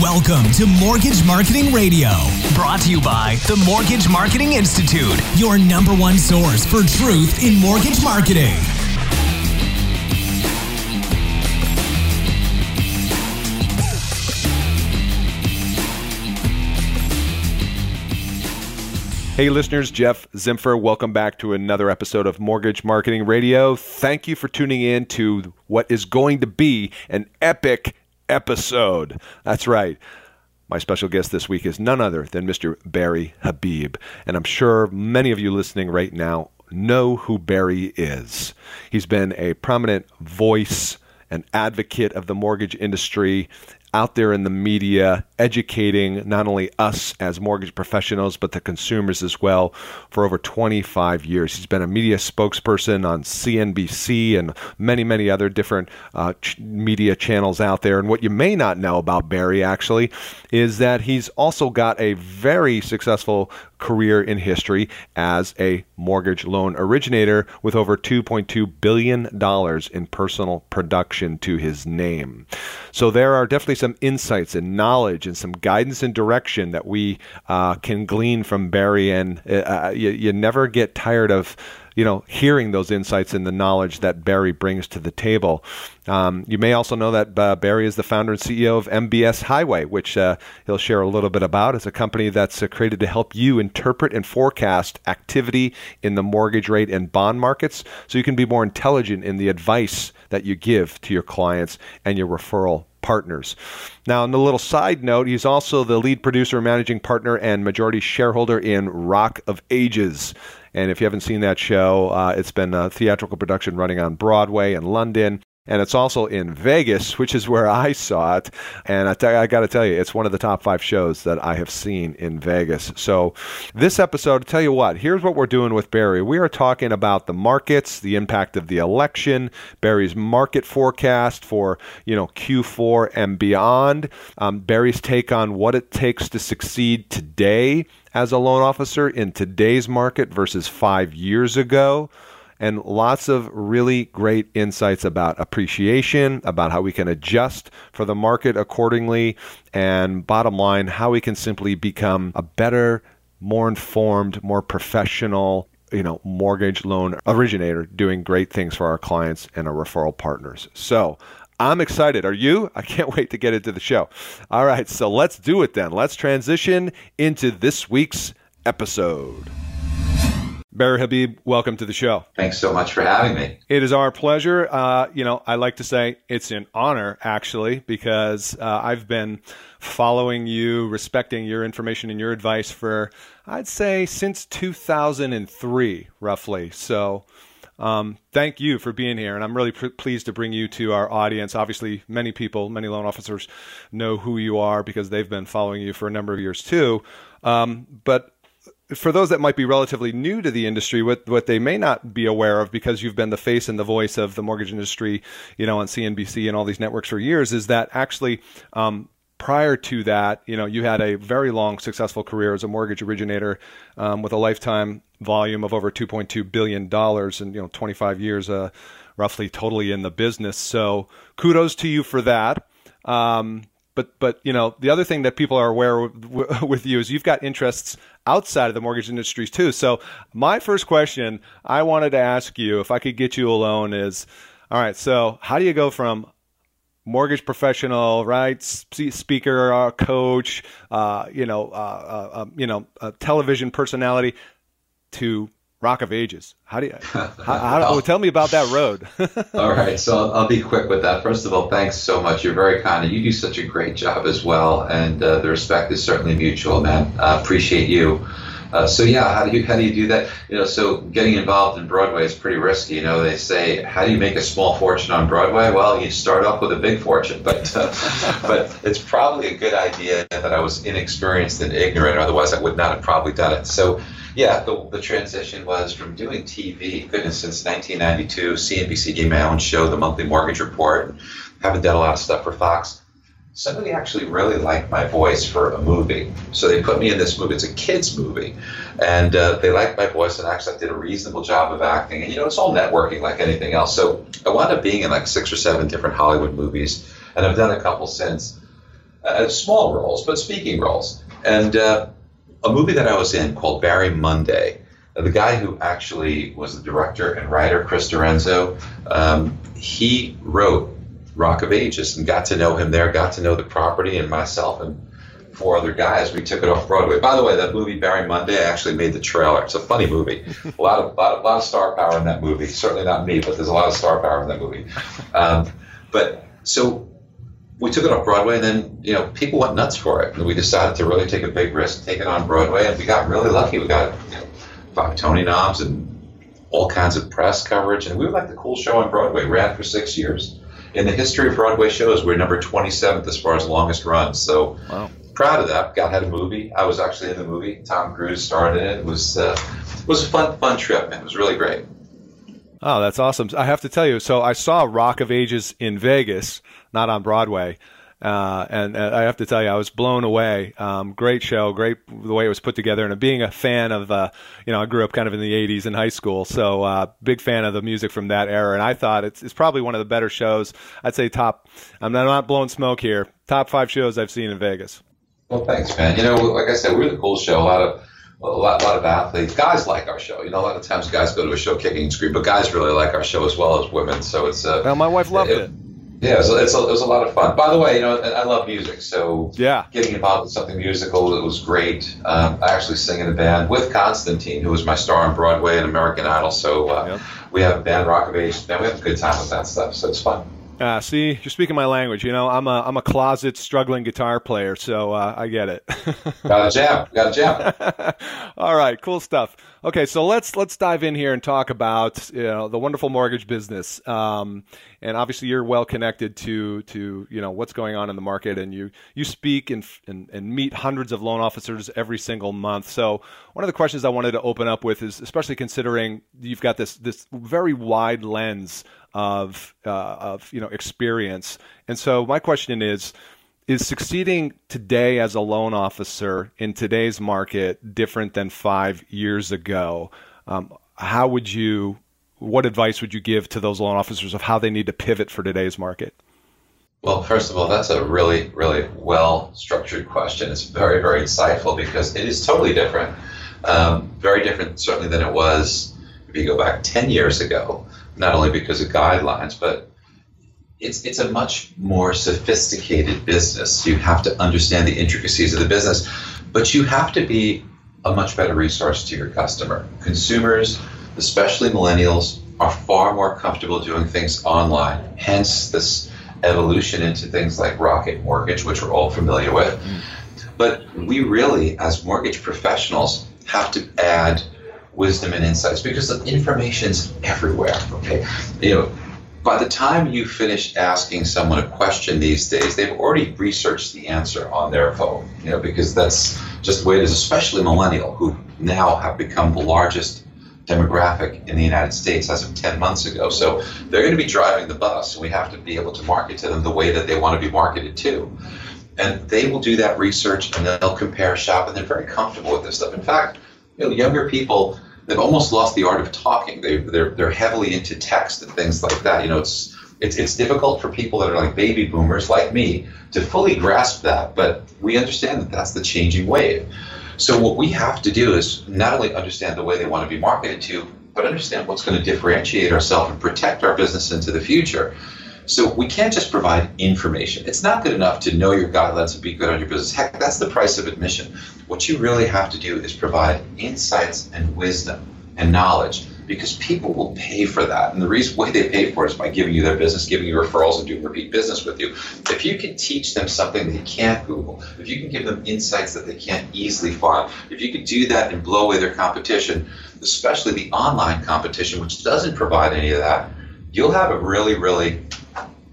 Welcome to Mortgage Marketing Radio, brought to you by the Mortgage Marketing Institute, your number one source for truth in mortgage marketing. Hey, listeners, Jeff Zimfer. Welcome back to another episode of Mortgage Marketing Radio. Thank you for tuning in to what is going to be an epic episode. That's right. My special guest this week is none other than Mr. Barry Habib. And I'm sure many of you listening right now know who Barry is. He's been a prominent voice, an advocate of the mortgage industry, out there in the media, educating not only us as mortgage professionals, but the consumers as well for over 25 years. He's been a media spokesperson on CNBC and many, many other different uh, ch- media channels out there. And what you may not know about Barry actually is that he's also got a very successful career in history as a mortgage loan originator with over $2.2 billion in personal production to his name. So there are definitely some insights and knowledge some guidance and direction that we uh, can glean from Barry. And uh, uh you, you never get tired of you know, hearing those insights and the knowledge that Barry brings to the table. Um, you may also know that uh, Barry is the founder and CEO of MBS Highway, which uh, he'll share a little bit about. It's a company that's uh, created to help you interpret and forecast activity in the mortgage rate and bond markets so you can be more intelligent in the advice that you give to your clients and your referral partners. Now, on the little side note, he's also the lead producer, managing partner, and majority shareholder in Rock of Ages. And if you haven't seen that show, uh, it's been a theatrical production running on Broadway and London. And it's also in Vegas, which is where I saw it. And I, got to tell you, it's one of the top five shows that I have seen in Vegas. So, this episode, tell you what, here's what we're doing with Barry. We are talking about the markets, the impact of the election, Barry's market forecast for you know Q4 and beyond, um, Barry's take on what it takes to succeed today as a loan officer in today's market versus five years ago and lots of really great insights about appreciation, about how we can adjust for the market accordingly, and bottom line, how we can simply become a better, more informed, more professional you know, mortgage loan originator doing great things for our clients and our referral partners. So I'm excited. Are you? I can't wait to get into the show. All right, so let's do it then. Let's transition into this week's episode. Barry Habib, welcome to the show. Thanks so much for having me. It is our pleasure. Uh, you know, I like to say it's an honor, actually, because uh, I've been following you, respecting your information and your advice for, I'd say, since 2003, roughly. So, um, thank you for being here, and I'm really pr- pleased to bring you to our audience. Obviously, many people, many loan officers know who you are because they've been following you for a number of years too. Um, but for those that might be relatively new to the industry, what what they may not be aware of, because you've been the face and the voice of the mortgage industry, you know, on CNBC and all these networks for years, is that actually um, prior to that, you know, you had a very long, successful career as a mortgage originator um, with a lifetime volume of over 2.2 billion dollars, and you know, 25 years, uh, roughly, totally in the business. So, kudos to you for that. Um, but but you know the other thing that people are aware with you is you've got interests outside of the mortgage industry too. So my first question I wanted to ask you, if I could get you alone, is all right. So how do you go from mortgage professional, right? Speaker, uh, coach, uh, you know, uh, uh, uh you know, television personality to Rock of Ages. How do you? How, how, oh, tell me about that road. all right, so I'll, I'll, be quick with that. First of all, thanks so much. You're very kind, and you do such a great job as well. And uh, the respect is certainly mutual, man. I appreciate you. Uh, so yeah, how do you how do you do that? You know, so getting involved in Broadway is pretty risky. You know, they say, how do you make a small fortune on Broadway? Well, you start off with a big fortune, but uh, but it's probably a good idea that I was inexperienced and ignorant. Otherwise, I would not have probably done it. So yeah, the, the transition was from doing TV, goodness, since 1992, CNBC gave my own show, The Monthly Mortgage Report, and haven't done a lot of stuff for Fox. Somebody actually really liked my voice for a movie. So they put me in this movie. It's a kid's movie. And uh, they liked my voice, and actually I did a reasonable job of acting. And, you know, it's all networking like anything else. So I wound up being in like six or seven different Hollywood movies, and I've done a couple since. Uh, small roles, but speaking roles. And uh, a movie that I was in called Barry Munday. Uh, the guy who actually was the director and writer, Chris D'Arienzo, um, he wrote Rock of Ages and got to know him there, got to know the property and myself and four other guys. We took it off Broadway. By the way, that movie Barry Munday, actually made the trailer. It's a funny movie. A lot of lot, lot of star power in that movie. Certainly not me, but there's a lot of star power in that movie. Um, but so we took it off Broadway, and then you know people went nuts for it, and we decided to really take a big risk, take it on Broadway, and we got really lucky. We got you know, five Tony noms and all kinds of press coverage, and we were like the cool show on Broadway. Ran for six years. In the history of Broadway shows, we're number 27th as far as longest run. So wow. proud of that. Got had a movie. I was actually in the movie. Tom Cruise starred in it. It was uh, it was a fun fun trip. Man. It was really great. Oh, that's awesome. I have to tell you, so I saw Rock of Ages in Vegas, not on Broadway. Uh, and, and, I have to tell you, I was blown away. Um, great show, great the way it was put together. And being a fan of, uh, you know, I grew up kind of in the 80s in high school, so uh, big fan of the music from that era. And I thought it's, it's probably one of the better shows. I'd say top, I'm not, I'm not blowing smoke here, top five shows I've seen in Vegas. Well, thanks, man. You know, like I said, we're the cool show. A lot of a lot, lot of athletes. Guys like our show. You know, a lot of times guys go to a show kicking and scream, but guys really like our show as well as women. So it's uh, well, my wife loved it. it. Yeah, it's, it's a, it was a lot of fun. By the way, you know, I love music, so yeah, getting involved in something musical it was great. Um, I actually sing in a band with Constantine, who was my star on Broadway and American Idol. So uh, yep. we have a band, Rock of Ages. Man, we have a good time with that stuff. So it's fun. Uh, see, you're speaking my language. You know, I'm a I'm a closet struggling guitar player, so uh, I get it. got a jam. Got a jam. All right, cool stuff. Okay, so let's let's dive in here and talk about you know the wonderful mortgage business. Um, and obviously, you're well connected to to you know what's going on in the market, and you you speak and and, and meet hundreds of loan officers every single month. So one of the questions I wanted to open up with is, especially considering you've got this this very wide lens of uh, of you know experience. And so my question is is succeeding today as a loan officer in today's market different than five years ago? Um, how would you, what advice would you give to those loan officers of how they need to pivot for today's market? Well, first of all, that's a really, really well structured question. It's very, very insightful because it is totally different. Um, very different, certainly, than it was if you go back 10 years ago not only because of guidelines, but it's it's a much more sophisticated business. You have to understand the intricacies of the business, but you have to be a much better resource to your customer. Consumers, especially millennials, are far more comfortable doing things online. Hence this evolution into things like Rocket Mortgage, which we're all familiar with. But we really, as mortgage professionals, have to add wisdom and insights because the information's everywhere. Okay, you know, by the time you finish asking someone a question these days, they've already researched the answer on their phone. You know, because that's just the way it is. Especially millennial, who now have become the largest demographic in the United States as of 10 months ago. So they're going to be driving the bus, and we have to be able to market to them the way that they want to be marketed to. And they will do that research and they'll compare shop, and they're very comfortable with this stuff. In fact, you know, younger people they've almost lost the art of talking. They they're they're heavily into text and things like that. You know, it's it's, it's difficult for people that are like baby boomers like me to fully grasp that, but we understand that that's the changing wave. So what we have to do is not only understand the way they want to be marketed to, but understand what's going to differentiate ourselves and protect our business into the future. So we can't just provide information. It's not good enough to know your guidelines and be good on your business. Heck, that's the price of admission. What you really have to do is provide insights and wisdom and knowledge because people will pay for that. And the reason why they pay for it is by giving you their business, giving you referrals, and doing repeat business with you. If you can teach them something they can't Google, if you can give them insights that they can't easily find, if you can do that and blow away their competition, especially the online competition, which doesn't provide any of that, you'll have a really, really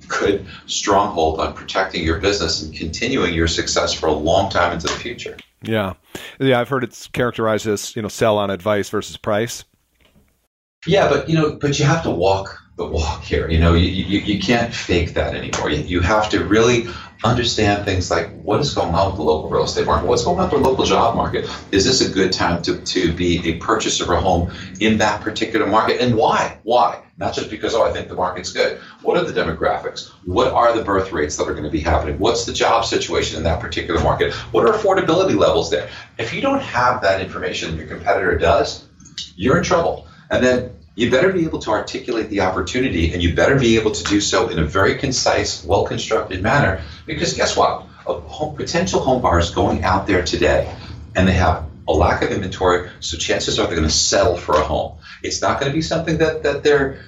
good stronghold on protecting your business and continuing your success for a long time into the future. Yeah, yeah, I've heard it's characterized as you know sell on advice versus price. Yeah, but you know, but you have to walk the walk here. You know, you, you, you can't fake that anymore. You, you have to really understand things like what is going on with the local real estate market, what's going on with the local job market. Is this a good time to, to be a purchaser of a home in that particular market? And why? Why? Not just because, oh, I think the market's good. What are the demographics? What are the birth rates that are going to be happening? What's the job situation in that particular market? What are affordability levels there? If you don't have that information, your competitor does, you're in trouble. And then you better be able to articulate the opportunity and you better be able to do so in a very concise, well constructed manner. Because guess what? A home, potential home buyers going out there today and they have a lack of inventory, so chances are they're going to settle for a home. It's not going to be something that, that they're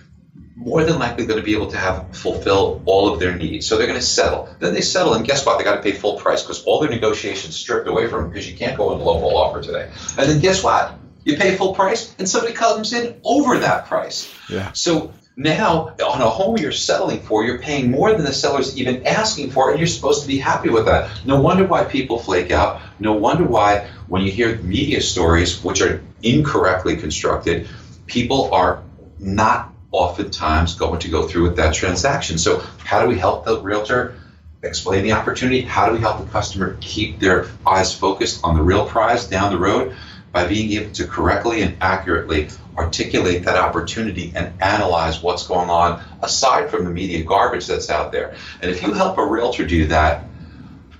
more than likely going to be able to have fulfill all of their needs. So they're going to settle. Then they settle, and guess what? They got to pay full price because all their negotiations stripped away from them because you can't go in a local offer today. And then guess what? You pay full price, and somebody comes in over that price. Yeah. So now on a home you're settling for, you're paying more than the seller's even asking for, and you're supposed to be happy with that. No wonder why people flake out. No wonder why when you hear media stories which are incorrectly constructed, people are not oftentimes going to go through with that transaction. So how do we help the realtor? Explain the opportunity. How do we help the customer keep their eyes focused on the real prize down the road? By being able to correctly and accurately articulate that opportunity and analyze what's going on aside from the media garbage that's out there. And if you help a realtor do that,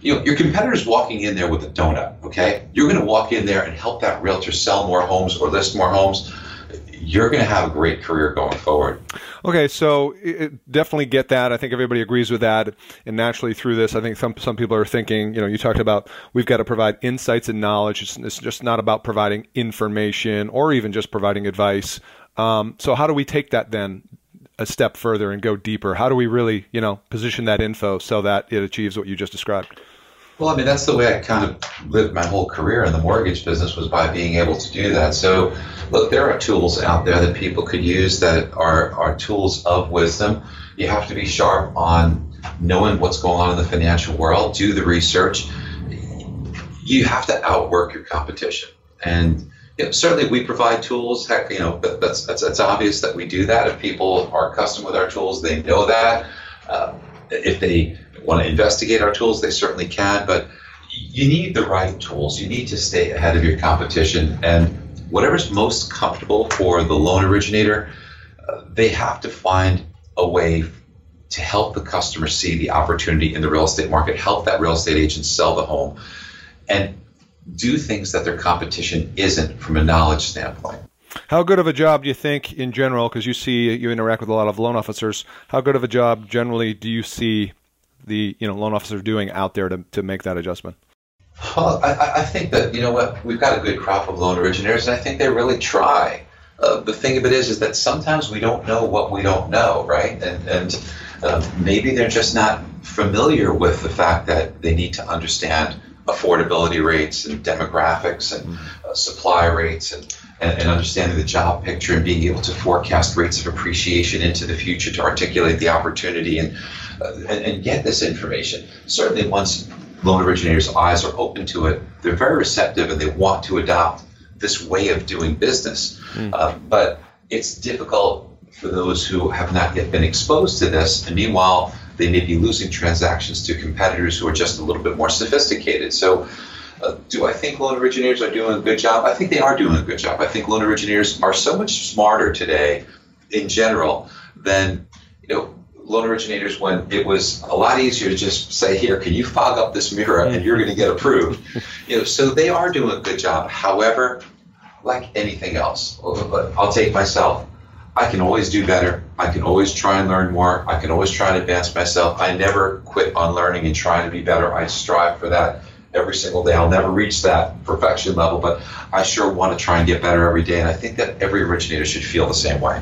you know, your competitor's walking in there with a donut, okay? You're going to walk in there and help that realtor sell more homes or list more homes you're going to have a great career going forward. Okay, so it, definitely get that. I think everybody agrees with that. And naturally, through this, I think some some people are thinking. You know, you talked about we've got to provide insights and knowledge. It's, it's just not about providing information or even just providing advice. Um, so how do we take that then a step further and go deeper? How do we really, you know, position that info so that it achieves what you just described? Well, I mean, that's the way I kind of lived my whole career in the mortgage business was by being able to do that. So, look, there are tools out there that people could use that are, are tools of wisdom. You have to be sharp on knowing what's going on in the financial world, do the research. You have to outwork your competition. And you know, certainly we provide tools. Heck, you know, that's, that's, that's obvious that we do that. If people are accustomed with our tools, they know that. Uh, if they want to investigate our tools, they certainly can, but you need the right tools. You need to stay ahead of your competition. And whatever's most comfortable for the loan originator, uh, they have to find a way to help the customer see the opportunity in the real estate market, help that real estate agent sell the home, and do things that their competition isn't from a knowledge standpoint. How good of a job do you think, in general, because you see you interact with a lot of loan officers, how good of a job generally do you see the you know loan officer doing out there to, to make that adjustment? Well, I, I think that you know what we've got a good crop of loan originators, and I think they really try. Uh, the thing of it is, is that sometimes we don't know what we don't know, right? And and uh, maybe they're just not familiar with the fact that they need to understand affordability rates and demographics and uh, supply rates and, and, and, understanding the job picture and being able to forecast rates of appreciation into the future to articulate the opportunity and uh, and, and, get this information. Certainly, once loan originators' eyes are open to it, they're very receptive and they want to adopt this way of doing business. Mm. Uh, but it's difficult for those who have not yet been exposed to this, and meanwhile, they may be losing transactions to competitors who are just a little bit more sophisticated. So, uh, do I think loan originators are doing a good job? I think they are doing a good job. I think loan originators are so much smarter today, in general, than you know loan originators when it was a lot easier to just say, "Here, can you fog up this mirror and you're going to get approved?" you know, so they are doing a good job. However, like anything else, uh, I'll take myself. I can always do better. I can always try and learn more. I can always try and advance myself. I never quit on learning and trying to be better. I strive for that every single day. I'll never reach that perfection level, but I sure want to try and get better every day. And I think that every originator should feel the same way.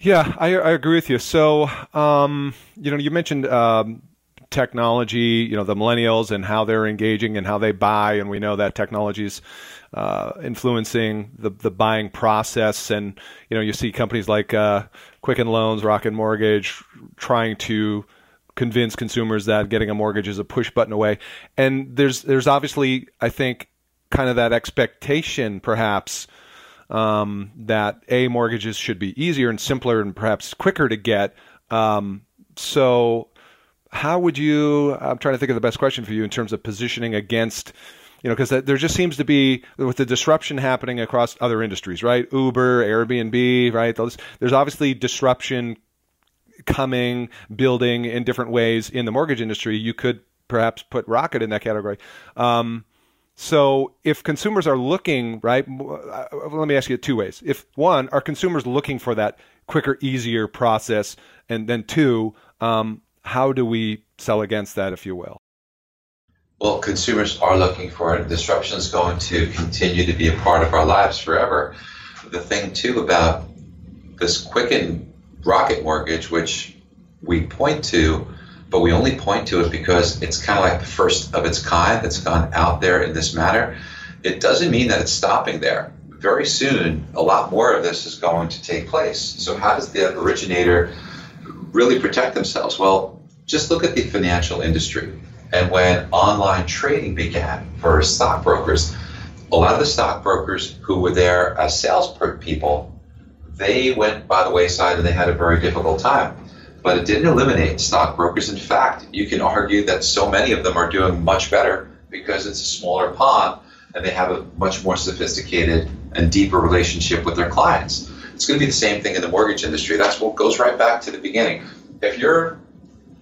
Yeah, I, I agree with you. So, um, you know, you mentioned um, technology, you know, the millennials and how they're engaging and how they buy, and we know that technology is uh, influencing the the buying process. And you know, you see companies like uh, Quicken Loans, Rocket Mortgage, trying to convince consumers that getting a mortgage is a push button away. And there's there's obviously, I think, kind of that expectation, perhaps um, that a mortgages should be easier and simpler and perhaps quicker to get. Um, so, how would you? I'm trying to think of the best question for you in terms of positioning against. You know, because there just seems to be with the disruption happening across other industries, right? Uber, Airbnb, right? Those, there's obviously disruption coming, building in different ways in the mortgage industry. You could perhaps put Rocket in that category. Um, so if consumers are looking, right, uh, let me ask you two ways. If one, are consumers looking for that quicker, easier process? And then two, um, how do we sell against that, if you will? Well, consumers are looking for it. Disruption is going to continue to be a part of our lives forever. The thing, too, about this Quicken Rocket Mortgage, which we point to, but we only point to it because it's kind of like the first of its kind that's gone out there in this manner. It doesn't mean that it's stopping there. Very soon, a lot more of this is going to take place. So, how does the originator really protect themselves? Well, just look at the financial industry. And when online trading began for stockbrokers, a lot of the stockbrokers who were there as sales people, they went by the wayside and they had a very difficult time but it didn't eliminate stockbrokers. In fact, you can argue that so many of them are doing much better because it's a smaller pond and they have a much more sophisticated and deeper relationship with their clients. It's going to be the same thing in the mortgage industry. That's what goes right back to the beginning. If you're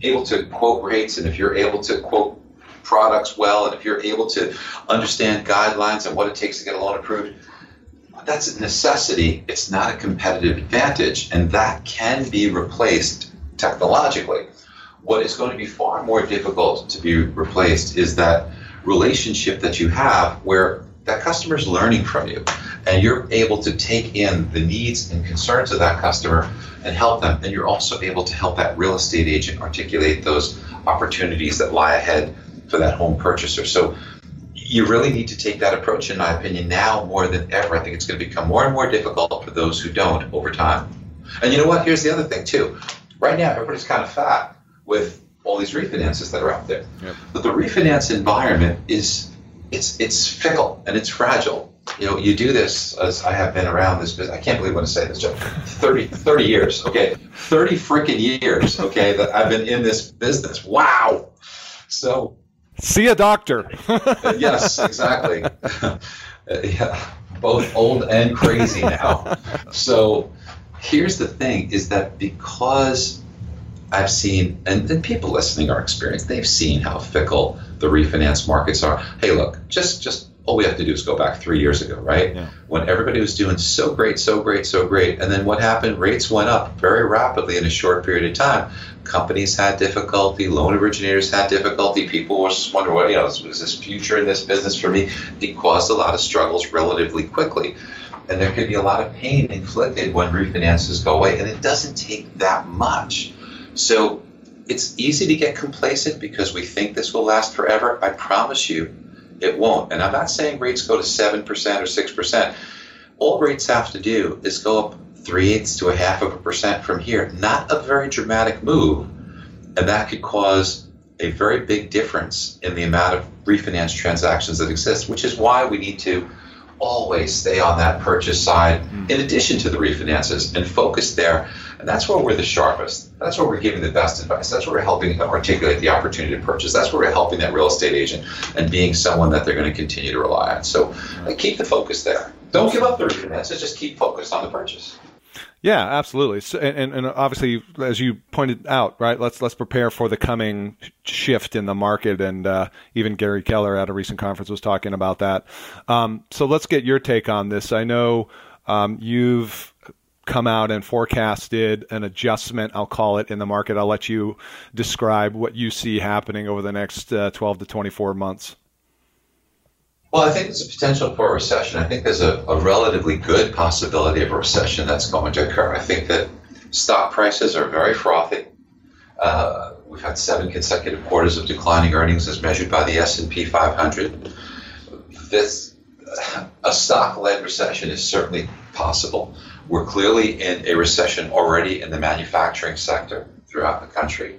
able to quote rates and if you're able to quote products well and if you're able to understand guidelines and what it takes to get a loan approved, that's a necessity. It's not a competitive advantage, and that can be replaced technologically. What is going to be far more difficult to be replaced is that relationship that you have where that customer is learning from you and you're able to take in the needs and concerns of that customer and help them. And you're also able to help that real estate agent articulate those opportunities that lie ahead for that home purchaser. So you really need to take that approach in my opinion now more than ever. I think it's going to become more and more difficult for those who don't over time. And you know what? Here's the other thing too right now everybody's kind of fat with all these refinances that are out there. Yep. But the refinance environment is it's it's fickle and it's fragile. You know, you do this as I have been around this business. I can't believe I'm going to say this, Joe. 30, 30 years, okay, 30 freaking years, okay, that I've been in this business. Wow. So, see a doctor. yes, exactly. yeah, both old and crazy now. So, here's the thing is that because I've seen, and, and people listening are experienced, they've seen how fickle the refinance markets are. Hey, look, just just all we have to do is go back three years ago, right? Yeah. When everybody was doing so great, so great, so great. And then what happened? Rates went up very rapidly in a short period of time. Companies had difficulty, loan originators had difficulty. People were just wondering, what, you know, is, is this future in this business for me? It caused a lot of struggles relatively quickly and there could be a lot of pain inflicted when refinances go away, and it doesn't take that much. So it's easy to get complacent because we think this will last forever. I promise you, it won't. And I'm not saying rates go to 7% or 6%. All rates have to do is go up three eighths to a half of a percent from here. Not a very dramatic move. And that could cause a very big difference in the amount of refinance transactions that exist, which is why we need to always stay on that purchase side mm. in addition to the refinances and focus there. And that's where we're the sharpest. That's where we're giving the best advice. That's where we're helping articulate the opportunity to purchase. That's where we're helping that real estate agent and being someone that they're going to continue to rely on. So keep the focus there. Don't give up the refinances. Just keep focused on the purchase. Yeah, absolutely. So, and, and obviously, as you pointed out, right? Let's let's prepare for the coming shift in the market, and uh, even Gary Keller at a recent conference was talking about that. Um, so let's get your take on this. I know um, you've come out and forecasted an adjustment, I'll call it, in the market. I'll let you describe what you see happening over the next uh, 12 to 24 months. Well, I think there's a potential for a recession. I think there's a, a, relatively good possibility of a recession that's going to occur. I think that stock prices are very frothy. Uh, we've had seven consecutive quarters of declining earnings as measured by the S&P 500. This a stock-led recession is certainly possible. We're clearly in a recession already in the manufacturing sector throughout the country.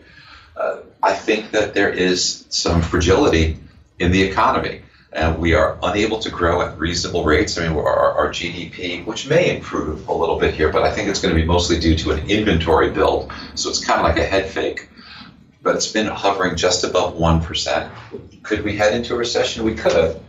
Uh, I think that there is some fragility in the economy and we are unable to grow at reasonable rates. I mean, our, our, GDP, which may improve a little bit here, but I think it's going to be mostly due to an inventory build. So it's kind of like a head fake. But it's been hovering just above 1%. Could we head into a recession? We could.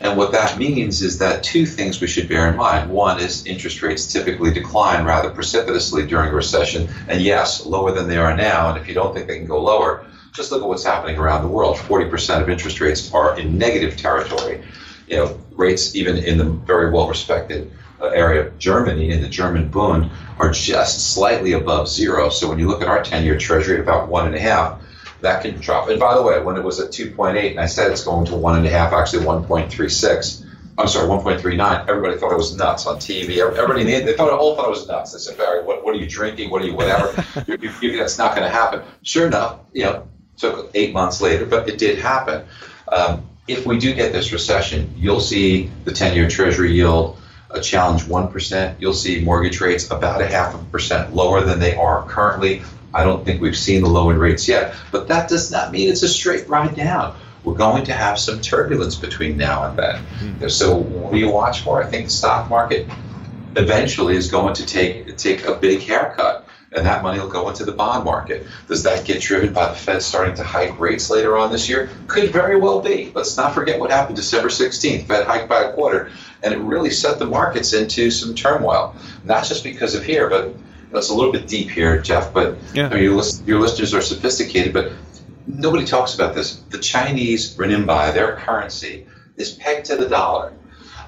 And what that means is that two things we should bear in mind. One is interest rates typically decline rather precipitously during a recession. And yes, lower than they are now. And if you don't think they can go lower, just look at what's happening around the world. 40% of interest rates are in negative territory. You know, rates even in the very well respected uh, area of Germany, in the German Bund, are just slightly above zero. So when you look at our 10 year treasury at about one and a half, that can drop. And by the way, when it was at 2.8 and I said it's going to one and a half, actually 1.36, I'm sorry, 1.39. Everybody thought it was nuts on TV. Everybody they thought all thought it was nuts. They said, Barry, what, what are you drinking? What are you whatever? you, you, that's not going to happen. Sure enough, you know, took eight months later, but it did happen. Um, if we do get this recession, you'll see the 10 year Treasury yield a challenge 1%. You'll see mortgage rates about a half of a percent lower than they are currently. I don't think we've seen the low in rates yet, but that does not mean it's a straight ride down. We're going to have some turbulence between now and then. Mm-hmm. So, what do you watch for? I think the stock market eventually is going to take take a big haircut and that money will go into the bond market. Does that get driven by the Fed starting to hike rates later on this year? Could very well be. Let's not forget what happened December 16th. Fed hiked by a quarter, and it really set the markets into some turmoil. Not just because of here, but it's a little bit deep here, Jeff. But yeah. I mean, your, your listeners are sophisticated, but nobody talks about this. The Chinese renminbi, their currency, is pegged to the dollar.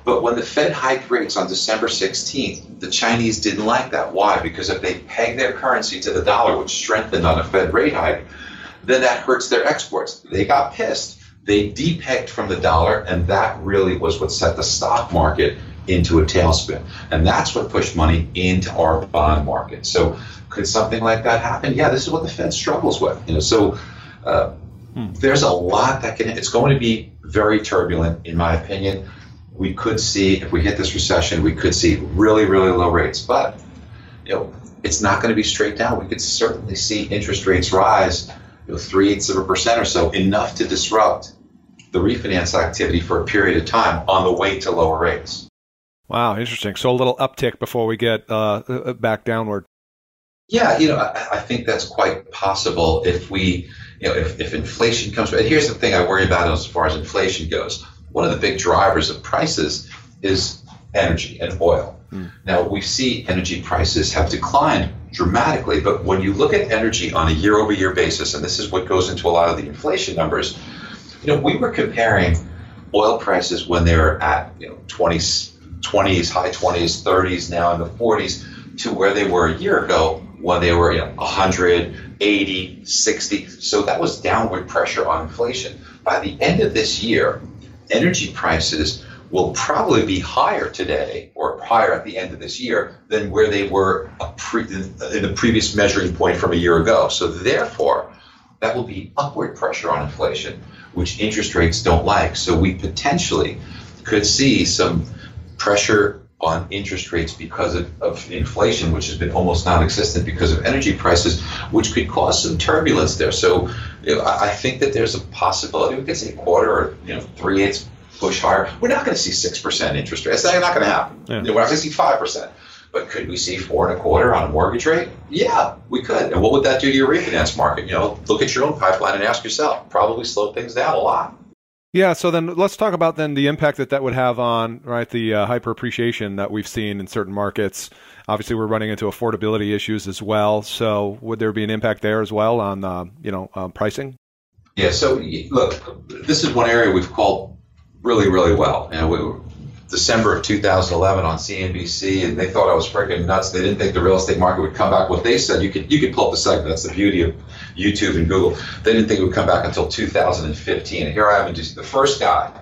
But when the Fed hiked rates on December 16th, the Chinese didn't like that. Why? Because if they peg their currency to the dollar, which strengthened on a Fed rate hike, then that hurts their exports. They got pissed. They depegged from the dollar, and that really was what set the stock market into a tailspin. And that's what pushed money into our bond market. So could something like that happen? Yeah, this is what the Fed struggles with. You know, so uh, hmm. there's a lot that can. It's going to be very turbulent, in my opinion we could see, if we hit this recession, we could see really, really low rates. But, you know, it's not going to be straight down. We could certainly see interest rates rise, you know, three eighths of a percent or so, enough to disrupt the refinance activity for a period of time on the way to lower rates. Wow, interesting. So a little uptick before we get uh, uh back downward. Yeah, you know, I, I, think that's quite possible if we, you know, if, if inflation comes. And here's the thing I worry about as far as inflation goes one of the big drivers of prices is energy and oil. Mm. Now, we see energy prices have declined dramatically, but when you look at energy on a year over year basis, and this is what goes into a lot of the inflation numbers, you know, we were comparing oil prices when they were at, you know, 20s, 20s, high 20s, 30s, now in the 40s, to where they were a year ago when they were, you know, 100, 80, 60. So that was downward pressure on inflation. By the end of this year, energy prices will probably be higher today or higher at the end of this year than where they were pre- in the previous measuring point from a year ago. So therefore, that will be upward pressure on inflation, which interest rates don't like. So we potentially could see some pressure on interest rates because of, of inflation, which has been almost non-existent because of energy prices, which could cause some turbulence there. So you know, I think that there's a possibility we could see a quarter or you know three eighths push higher. We're not going to see six percent interest rates. That's not going to happen. Yeah. We're not going to see five percent. But could we see four and a quarter on a mortgage rate? Yeah, we could. And what would that do to your refinance market? You know, look at your own pipeline and ask yourself. Probably slow things down a lot. Yeah, so then let's talk about then the impact that that would have on right the uh, hyper appreciation that we've seen in certain markets. Obviously, we're running into affordability issues as well. So, would there be an impact there as well on uh, you know uh, pricing? Yeah. So, look, this is one area we've called really, really well. Know, we, December of 2011 on CNBC, and they thought I was freaking nuts. They didn't think the real estate market would come back. What they said, you could you could pull up the segment. That's the beauty of YouTube and Google. They didn't think it would come back until 2015. And here I am, just the first guy,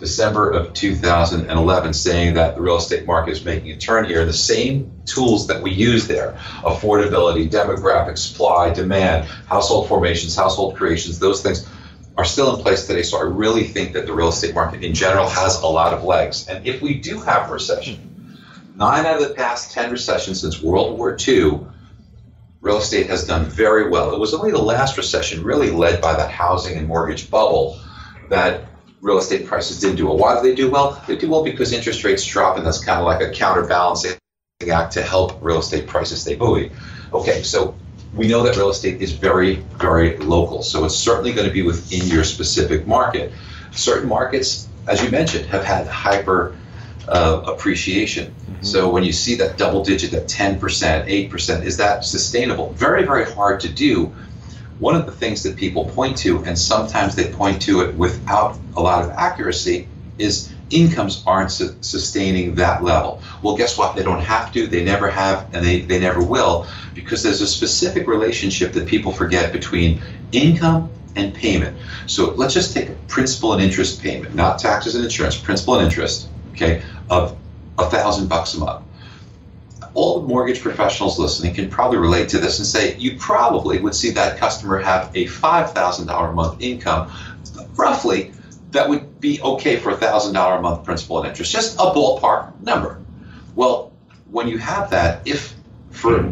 December of 2011, saying that the real estate market is making a turn here. The same tools that we use there: affordability, demographic, supply, demand, household formations, household creations, those things are still in place today. So I really think that the real estate market in general has a lot of legs. And if we do have recession, nine out of the past 10 recessions since World War II, real estate has done very well. It was only the last recession, really led by the housing and mortgage bubble, that real estate prices didn't do well. Why did they do well? They do well because interest rates drop, and that's kind of like a counterbalancing act to help real estate prices stay buoy. Okay, so we know that real estate is very, very local. So it's certainly going to be within your specific market. Certain markets, as you mentioned, have had hyper uh, appreciation. Mm-hmm. So when you see that double digit, that 10%, 8%, is that sustainable? Very, very hard to do. One of the things that people point to, and sometimes they point to it without a lot of accuracy, is incomes aren't su- sustaining that level. Well, guess what? They don't have to, they never have, and they, they never will, because there's a specific relationship that people forget between income and payment. So let's just take a principal and interest payment, not taxes and insurance, principal and interest, okay, of a thousand bucks a month. All the mortgage professionals listening can probably relate to this and say you probably would see that customer have a $5,000 a month income, roughly that would be okay for a thousand dollar a month principal and interest, just a ballpark number. Well, when you have that, if for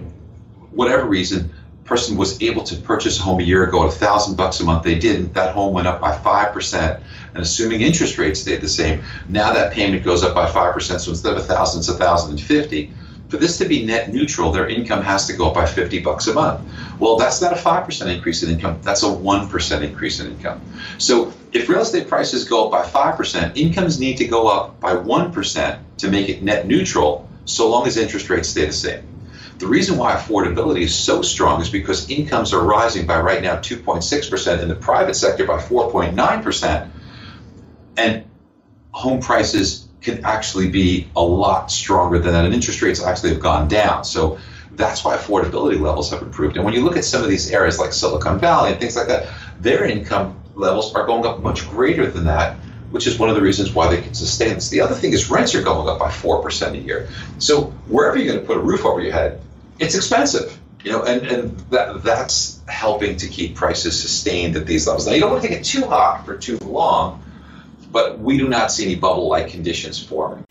whatever reason, person was able to purchase a home a year ago at a thousand bucks a month, they didn't. That home went up by five percent, and assuming interest rates stayed the same, now that payment goes up by five percent. So instead of a thousand, it's a thousand and fifty. For this to be net neutral, their income has to go up by 50 bucks a month. Well, that's not a 5% increase in income, that's a 1% increase in income. So if real estate prices go up by 5%, incomes need to go up by 1% to make it net neutral so long as interest rates stay the same. The reason why affordability is so strong is because incomes are rising by right now 2.6%, in the private sector by 4.9%, and home prices can actually be a lot stronger than that, and interest rates actually have gone down. So that's why affordability levels have improved. And when you look at some of these areas like Silicon Valley and things like that, their income levels are going up much greater than that, which is one of the reasons why they can sustain this. The other thing is rents are going up by 4% a year. So wherever you're going to put a roof over your head, it's expensive. You know, and, and that that's helping to keep prices sustained at these levels. Now you don't want to take it too hot for too long but we do not see any bubble-like conditions forming.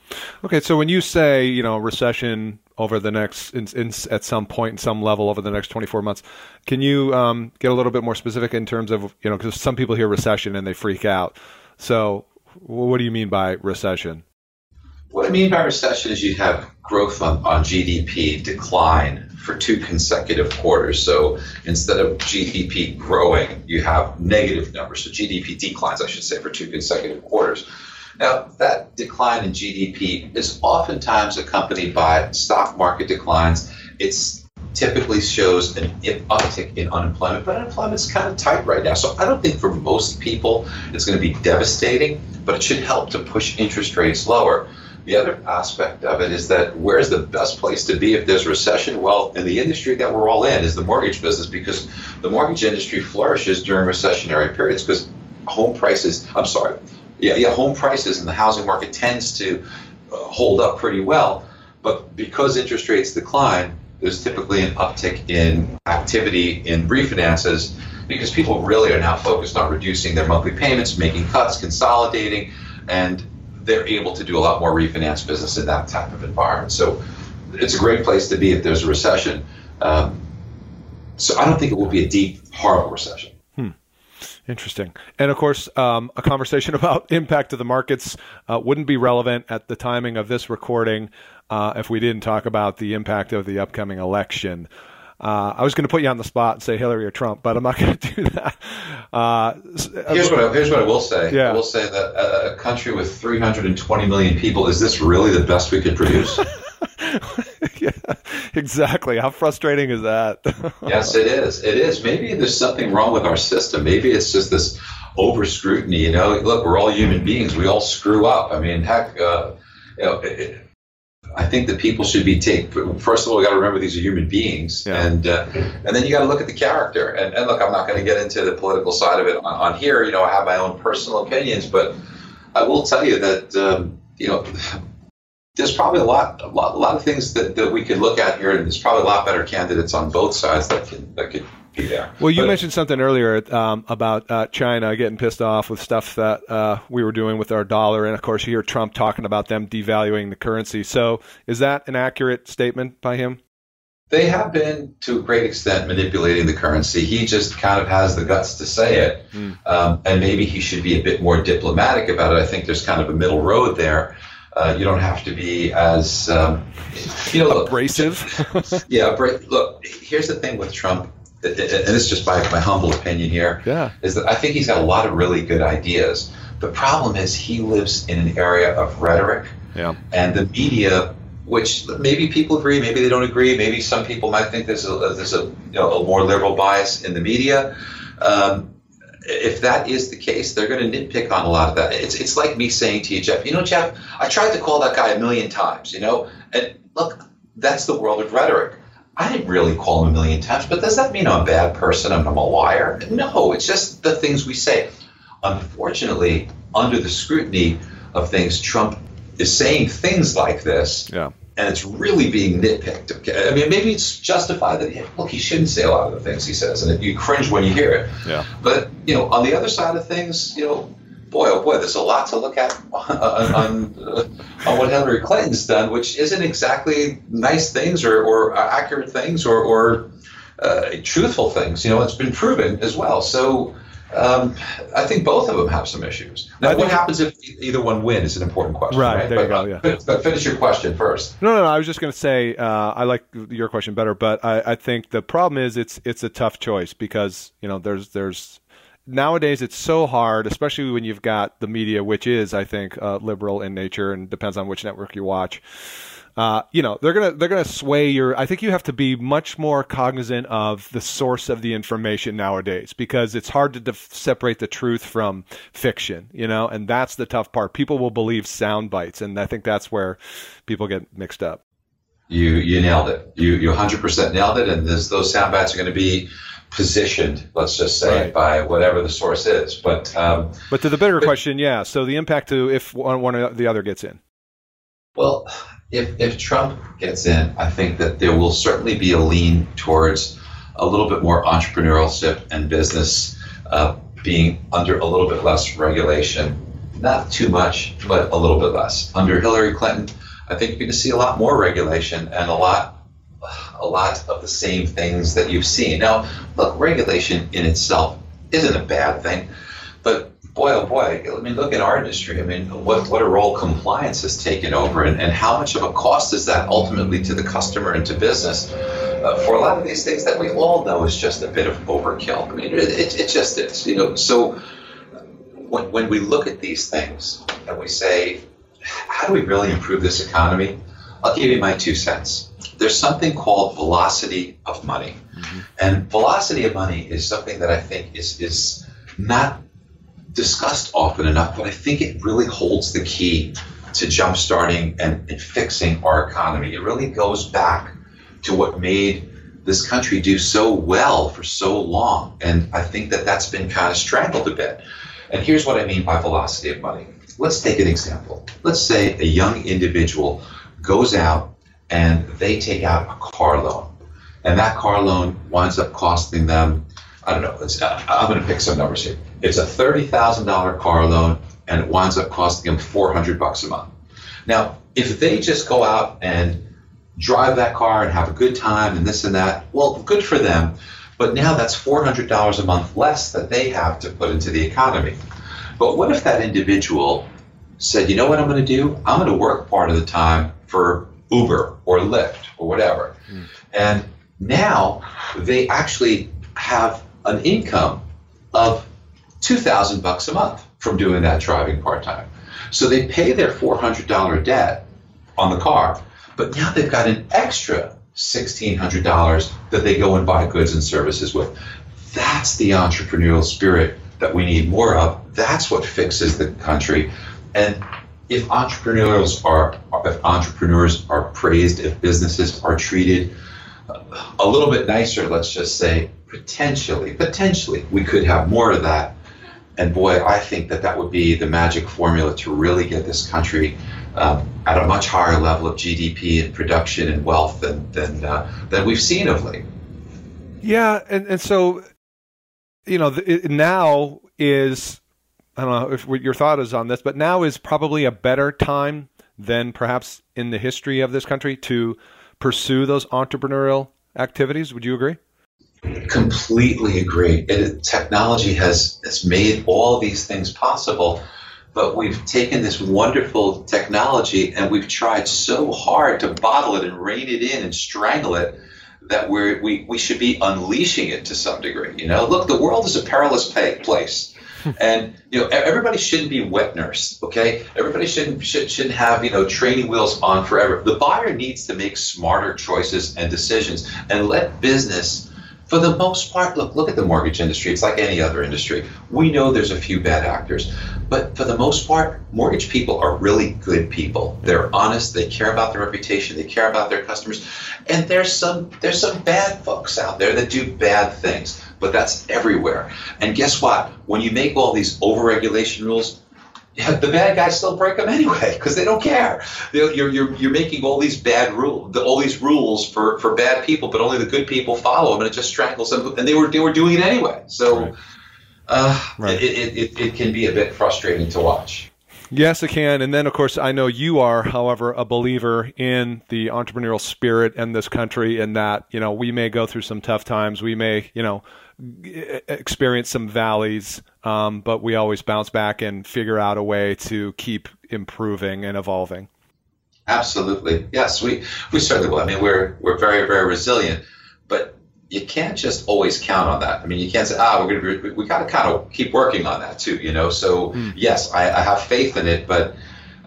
Okay, so when you say you know recession over the next in, in, at some point in some level over the next 24 months, can you um, get a little bit more specific in terms of you know because some people hear recession and they freak out. So what do you mean by recession? What I mean by recession is you have growth on, on GDP decline for two consecutive quarters. So instead of GDP growing, you have negative numbers. So GDP declines, I should say, for two consecutive quarters. Now, that decline in GDP is oftentimes accompanied by stock market declines. It typically shows an uptick in unemployment, but unemployment's kind of tight right now. So I don't think for most people it's going to be devastating, but it should help to push interest rates lower. The other aspect of it is that where's the best place to be if there's recession? Well, in the industry that we're all in is the mortgage business because the mortgage industry flourishes during recessionary periods because home prices, I'm sorry, yeah, yeah, home prices and the housing market tends to uh, hold up pretty well. But because interest rates decline, there's typically an uptick in activity in refinances because people really are now focused on reducing their monthly payments, making cuts, consolidating, and they're able to do a lot more refinance business in that type of environment. So it's a great place to be if there's a recession. Um, so I don't think it will be a deep, horrible recession. Hmm. Interesting. And of course, um, a conversation about impact to the markets uh, wouldn't be relevant at the timing of this recording uh, if we didn't talk about the impact of the upcoming election. Uh, I was going to put you on the spot and say Hillary or Trump, but I'm not going to do that. Uh, here's, what I, here's what I will say. Yeah. I will say that a, a country with 320 million people, is this really the best we could produce? yeah, exactly. How frustrating is that? yes, it is. It is. Maybe there's something wrong with our system. Maybe it's just this over scrutiny. You know, look, we're all human beings. We all screw up. I mean, heck, uh, you know. It, I think that people should be take. First of all, we got to remember these are human beings, yeah. and uh, and then you got to look at the character. And, and look, I'm not going to get into the political side of it on, on, here. You know, I have my own personal opinions, but I will tell you that um, you know there's probably a lot, a lot, a lot of things that, that we could look at here, and there's probably a lot better candidates on both sides that can that could there. Well, you but, mentioned something earlier um, about uh, China getting pissed off with stuff that uh, we were doing with our dollar, and of course, you hear Trump talking about them devaluing the currency. So, is that an accurate statement by him? They have been, to a great extent, manipulating the currency. He just kind of has the guts to say it, mm. um, and maybe he should be a bit more diplomatic about it. I think there's kind of a middle road there. Uh, you don't have to be as um, you know abrasive. yeah, look. Here's the thing with Trump, and it's just my, my humble opinion here. Yeah, is that I think he's got a lot of really good ideas. The problem is he lives in an area of rhetoric. Yeah, and the media. Which maybe people agree, maybe they don't agree. Maybe some people might think there's a there's a, you know, a more liberal bias in the media. Um, if that is the case, they're going to nitpick on a lot of that. It's, it's like me saying to you, Jeff, you know, Jeff, I tried to call that guy a million times, you know, and look, that's the world of rhetoric. I didn't really call him a million times, but does that mean I'm a bad person and I'm a liar? No, it's just the things we say. Unfortunately, under the scrutiny of things, Trump is saying things like this. Yeah and it's really being nitpicked. Okay? I mean, maybe it's justified that look, he shouldn't say a lot of the things he says, and you cringe when you hear it. Yeah. But you know, on the other side of things, you know, boy, oh boy, there's a lot to look at on on, on what Hillary Clinton's done, which isn't exactly nice things or, or accurate things or, or uh, truthful things. You know, it's been proven as well. So um, I think both of them have some issues. Now, what happens if either one wins is an important question. Right, right? there but, you go. Yeah. But, finish your question first. No, no, no. I was just going to say uh, I like your question better, but I, I think the problem is it's it's a tough choice because you know there's there's nowadays it's so hard, especially when you've got the media, which is I think uh, liberal in nature and depends on which network you watch uh, you know they're gonna they're gonna sway your. I think you have to be much more cognizant of the source of the information nowadays because it's hard to def- separate the truth from fiction. You know, and that's the tough part. People will believe sound bites, and I think that's where people get mixed up. You you nailed it. You you 100% nailed it, and this, those sound bites are going to be positioned, let's just say, right. by whatever the source is. But um, but to the bigger but, question, yeah. So the impact to if one, one or the other gets in. Well, if, if Trump gets in, I think that there will certainly be a lean towards a little bit more entrepreneurship and business uh, being under a little bit less regulation. Not too much, but a little bit less. Under Hillary Clinton, I think you're going to see a lot more regulation and a lot a lot of the same things that you've seen. Now, look, regulation in itself isn't a bad thing, but boy, oh boy, I mean, look at our industry. I mean, what, what a role compliance has taken over, and, and how much of a cost is that ultimately to the customer and to business uh, for a lot of these things that we all know is just a bit of overkill. I mean, it, it, it just is, you know. So when, when we look at these things and we say, how do we really improve this economy? I'll give you my two cents. There's something called velocity of money. Mm-hmm. And velocity of money is something that I think is, is not discussed often enough, but I think it really holds the key to jumpstarting and, and fixing our economy. It really goes back to what made this country do so well for so long. And I think that that's been kind of strangled a bit. And here's what I mean by velocity of money. Let's take an example. Let's say a young individual goes out and they take out a car loan. And that car loan winds up costing them I don't know. Uh, I'm going to pick some numbers here. It's a thirty thousand dollar car loan, and it winds up costing them four hundred bucks a month. Now, if they just go out and drive that car and have a good time and this and that, well, good for them. But now that's four hundred dollars a month less that they have to put into the economy. But what if that individual said, you know what I'm going to do? I'm going to work part of the time for Uber or Lyft or whatever. Mm. And Now they actually have an income of 2000 bucks a month from doing that driving part time. So they pay their $400 debt on the car, but now they've got an extra $1,600 that they go and buy goods and services with. That's the entrepreneurial spirit that we need more of. That's what fixes the country. And if entrepreneurs are if entrepreneurs are praised, if businesses are treated a little bit nicer, let's just say, potentially, potentially, we could have more of that. And boy, I think that that would be the magic formula to really get this country um, at a much higher level of GDP and production and wealth than than uh, than we've seen of late. Yeah, and and so you know it, now is I don't know if your thought is on this, but now is probably a better time than perhaps in the history of this country to pursue those entrepreneurial activities. Would you agree? Completely agree. It, technology has has made all these things possible, but we've taken this wonderful technology and we've tried so hard to bottle it and rein it in and strangle it that we're, we we should be unleashing it to some degree. You know, look, the world is a perilous place. And you know everybody shouldn't be wet nurse okay everybody shouldn't should, shouldn't have you know training wheels on forever the buyer needs to make smarter choices and decisions and let business for the most part, look, look at the mortgage industry. It's like any other industry. We know there's a few bad actors, but for the most part, mortgage people are really good people. They're honest. They care about their reputation. They care about their customers. And there's some there's some bad folks out there that do bad things, but that's everywhere. And guess what? When you make all these overregulation rules, yeah, the bad guys still break them anyway because they don't care. You're, you're, you're making all these bad rules, all these rules for, for bad people, but only the good people follow them, and it just strangles them. And they were they were doing it anyway. So right. Uh, right. It, it, it, it can be a bit frustrating to watch. Yes, it can. And then, of course, I know you are, however, a believer in the entrepreneurial spirit in this country, and that you know we may go through some tough times, we may you know experience some valleys, um, but we always bounce back and figure out a way to keep improving and evolving. Absolutely, yes, we we certainly will. I mean, we're we're very very resilient, but you can't just always count on that. I mean, you can't say, ah, we're going to be, we got to kind of keep working on that too, you know? So, mm. yes, I, I, have faith in it, but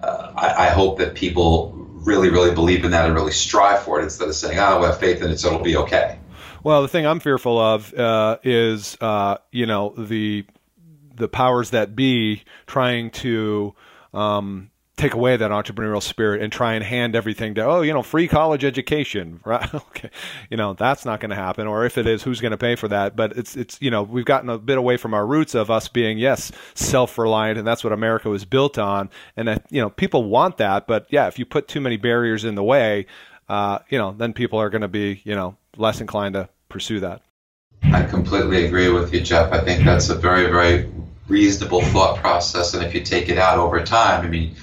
uh, I, I, hope that people really, really believe in that and really strive for it instead of saying, oh, we have faith in it, so it'll be okay. Well, the thing I'm fearful of uh, is, uh, you know, the the powers that be trying to um, take away that entrepreneurial spirit and try and hand everything to oh you know free college education right? Okay. You know that's not going to happen or if it is who's going to pay for that? But it's it's you know we've gotten a bit away from our roots of us being yes self-reliant and that's what America was built on and you know people want that but yeah if you put too many barriers in the way uh, you know then people are going to be you know less inclined to pursue that I completely agree with you Jeff I think that's a very very reasonable thought process and if you take it out over time I mean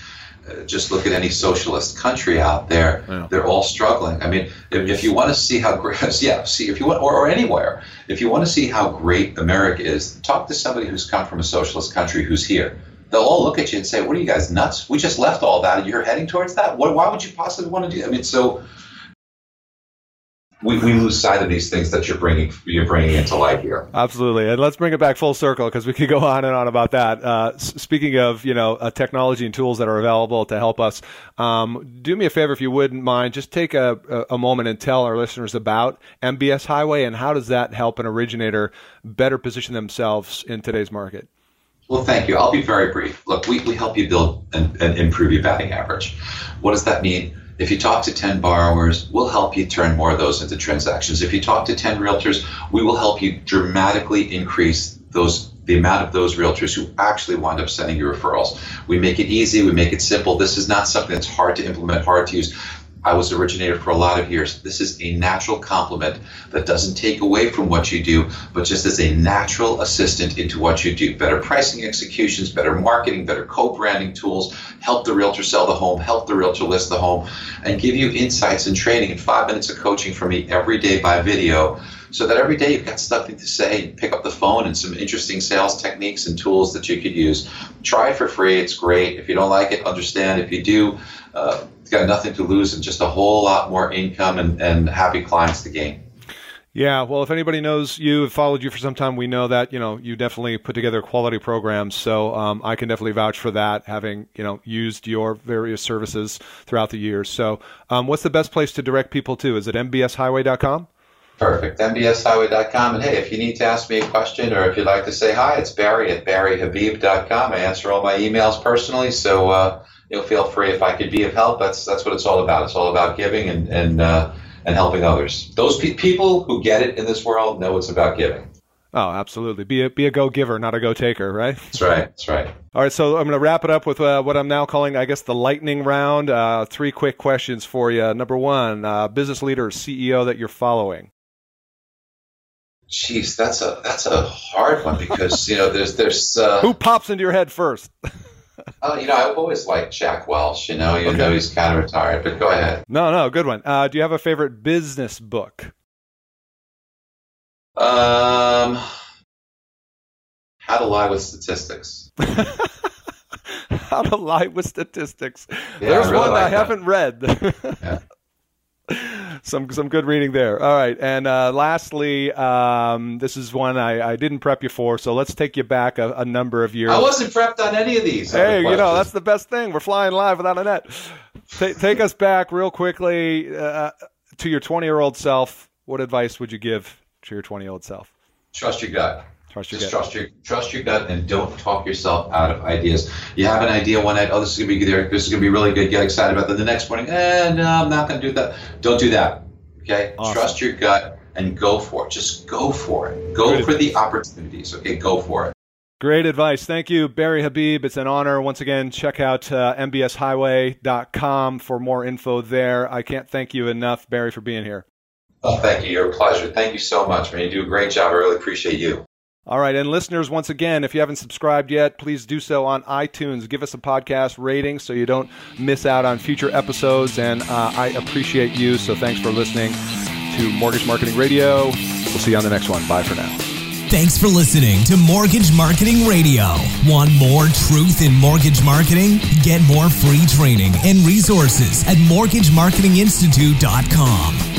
uh, just look at any socialist country out there; yeah. they're all struggling. I mean, if, if you want to see how great, yeah, see if you want, or, or anywhere, if you want to see how great America is, talk to somebody who's come from a socialist country who's here. They'll all look at you and say, "What are you guys nuts? We just left all that, and you're heading towards that. What, why would you possibly want to do?" That? I mean, so we, we lose sight of these things that you're bringing you're bringing into light here. Absolutely, and let's bring it back full circle because we could go on and on about that. Uh, speaking of you know uh, technology and tools that are available to help us, um, do me a favor if you wouldn't mind, just take a, a moment and tell our listeners about MBS Highway and how does that help an originator better position themselves in today's market. Well, thank you. I'll be very brief. Look, we, we help you build and, and improve your batting average. What does that mean? If you talk to 10 borrowers, we'll help you turn more of those into transactions. If you talk to 10 realtors, we will help you dramatically increase those the amount of those realtors who actually wind up sending you referrals. We make it easy, we make it simple. This is not something that's hard to implement, hard to use. I was originator for a lot of years. This is a natural complement that doesn't take away from what you do, but just as a natural assistant into what you do. Better pricing executions, better marketing, better co-branding tools, help the realtor sell the home, help the realtor list the home, and give you insights and training and five minutes of coaching from me every day by video so that every day you've got something to say. Pick up the phone and some interesting sales techniques and tools that you could use. Try it for free. It's great. If you don't like it, understand. If you do, uh, got nothing to lose and just a whole lot more income and, and happy clients to gain. Yeah, well, if anybody knows you, have followed you for some time, we know that you know you definitely put together quality programs. So um, I can definitely vouch for that, having you know used your various services throughout the years. So, um, what's the best place to direct people to? Is it mbshighway.com? Perfect. mbshighway.com. And hey, if you need to ask me a question or if you'd like to say hi, it's Barry at barryhabib.com. I answer all my emails personally, so uh, you'll feel free if I could be of help. That's that's what it's all about. It's all about giving and and uh, and helping others. Those pe- people who get it in this world know it's about giving. Oh, absolutely. Be a be a go giver, not a go taker, right? That's right. That's right. All right. So I'm going to wrap it up with uh, what I'm now calling, I guess, the lightning round. Uh, three quick questions for you. Number one, uh, business leader, or CEO that you're following. Jeez, that's a that's a hard one because you know there's there's uh, who pops into your head first. Oh, you know, I've always liked Jack Welch. You know, you okay. know he's kind of retired, but go ahead. No, no, good one. Uh, do you have a favorite business book? Um, How to Lie with Statistics. How to Lie with Statistics. Yeah, There's really one like I that. haven't read. yeah some some good reading there. All right, and uh, lastly, um, this is one I, I didn't prep you for, so let's take you back a, a number of years. I wasn't prepped on any of these. Hey, you know that's the best thing. We're flying live without a net. T- take us back real quickly uh, to your 20 year old self. What advice would you give to your 20 year old self? Trust your gut. Trust your Just gut. trust your trust your gut and don't talk yourself out of ideas. You have an idea one night, oh, this is gonna be there, this is gonna be really good. Get excited about that. The next morning, eh, no, I'm not gonna do that. Don't do that. Okay, awesome. trust your gut and go for it. Just go for it. Go Great for advice. the opportunities. Okay, go for it. Great advice. Thank you, Barry Habib. It's an honor. Once again, check out uh, mbshighway.com for more info there. I can't thank you enough, Barry, for being here. Oh, thank you. You're pleasure. Thank you so much, man. You do a great job. I really appreciate you. All right. And listeners, once again, if you haven't subscribed yet, please do so on iTunes. Give us a podcast rating so you don't miss out on future episodes. And uh, I appreciate you. So thanks for listening to Mortgage Marketing Radio. We'll see you on the next one. Bye for now. Thanks for listening to Mortgage Marketing Radio. Want more truth in mortgage marketing? Get more free training and resources at mortgagemarketinginstitute.com.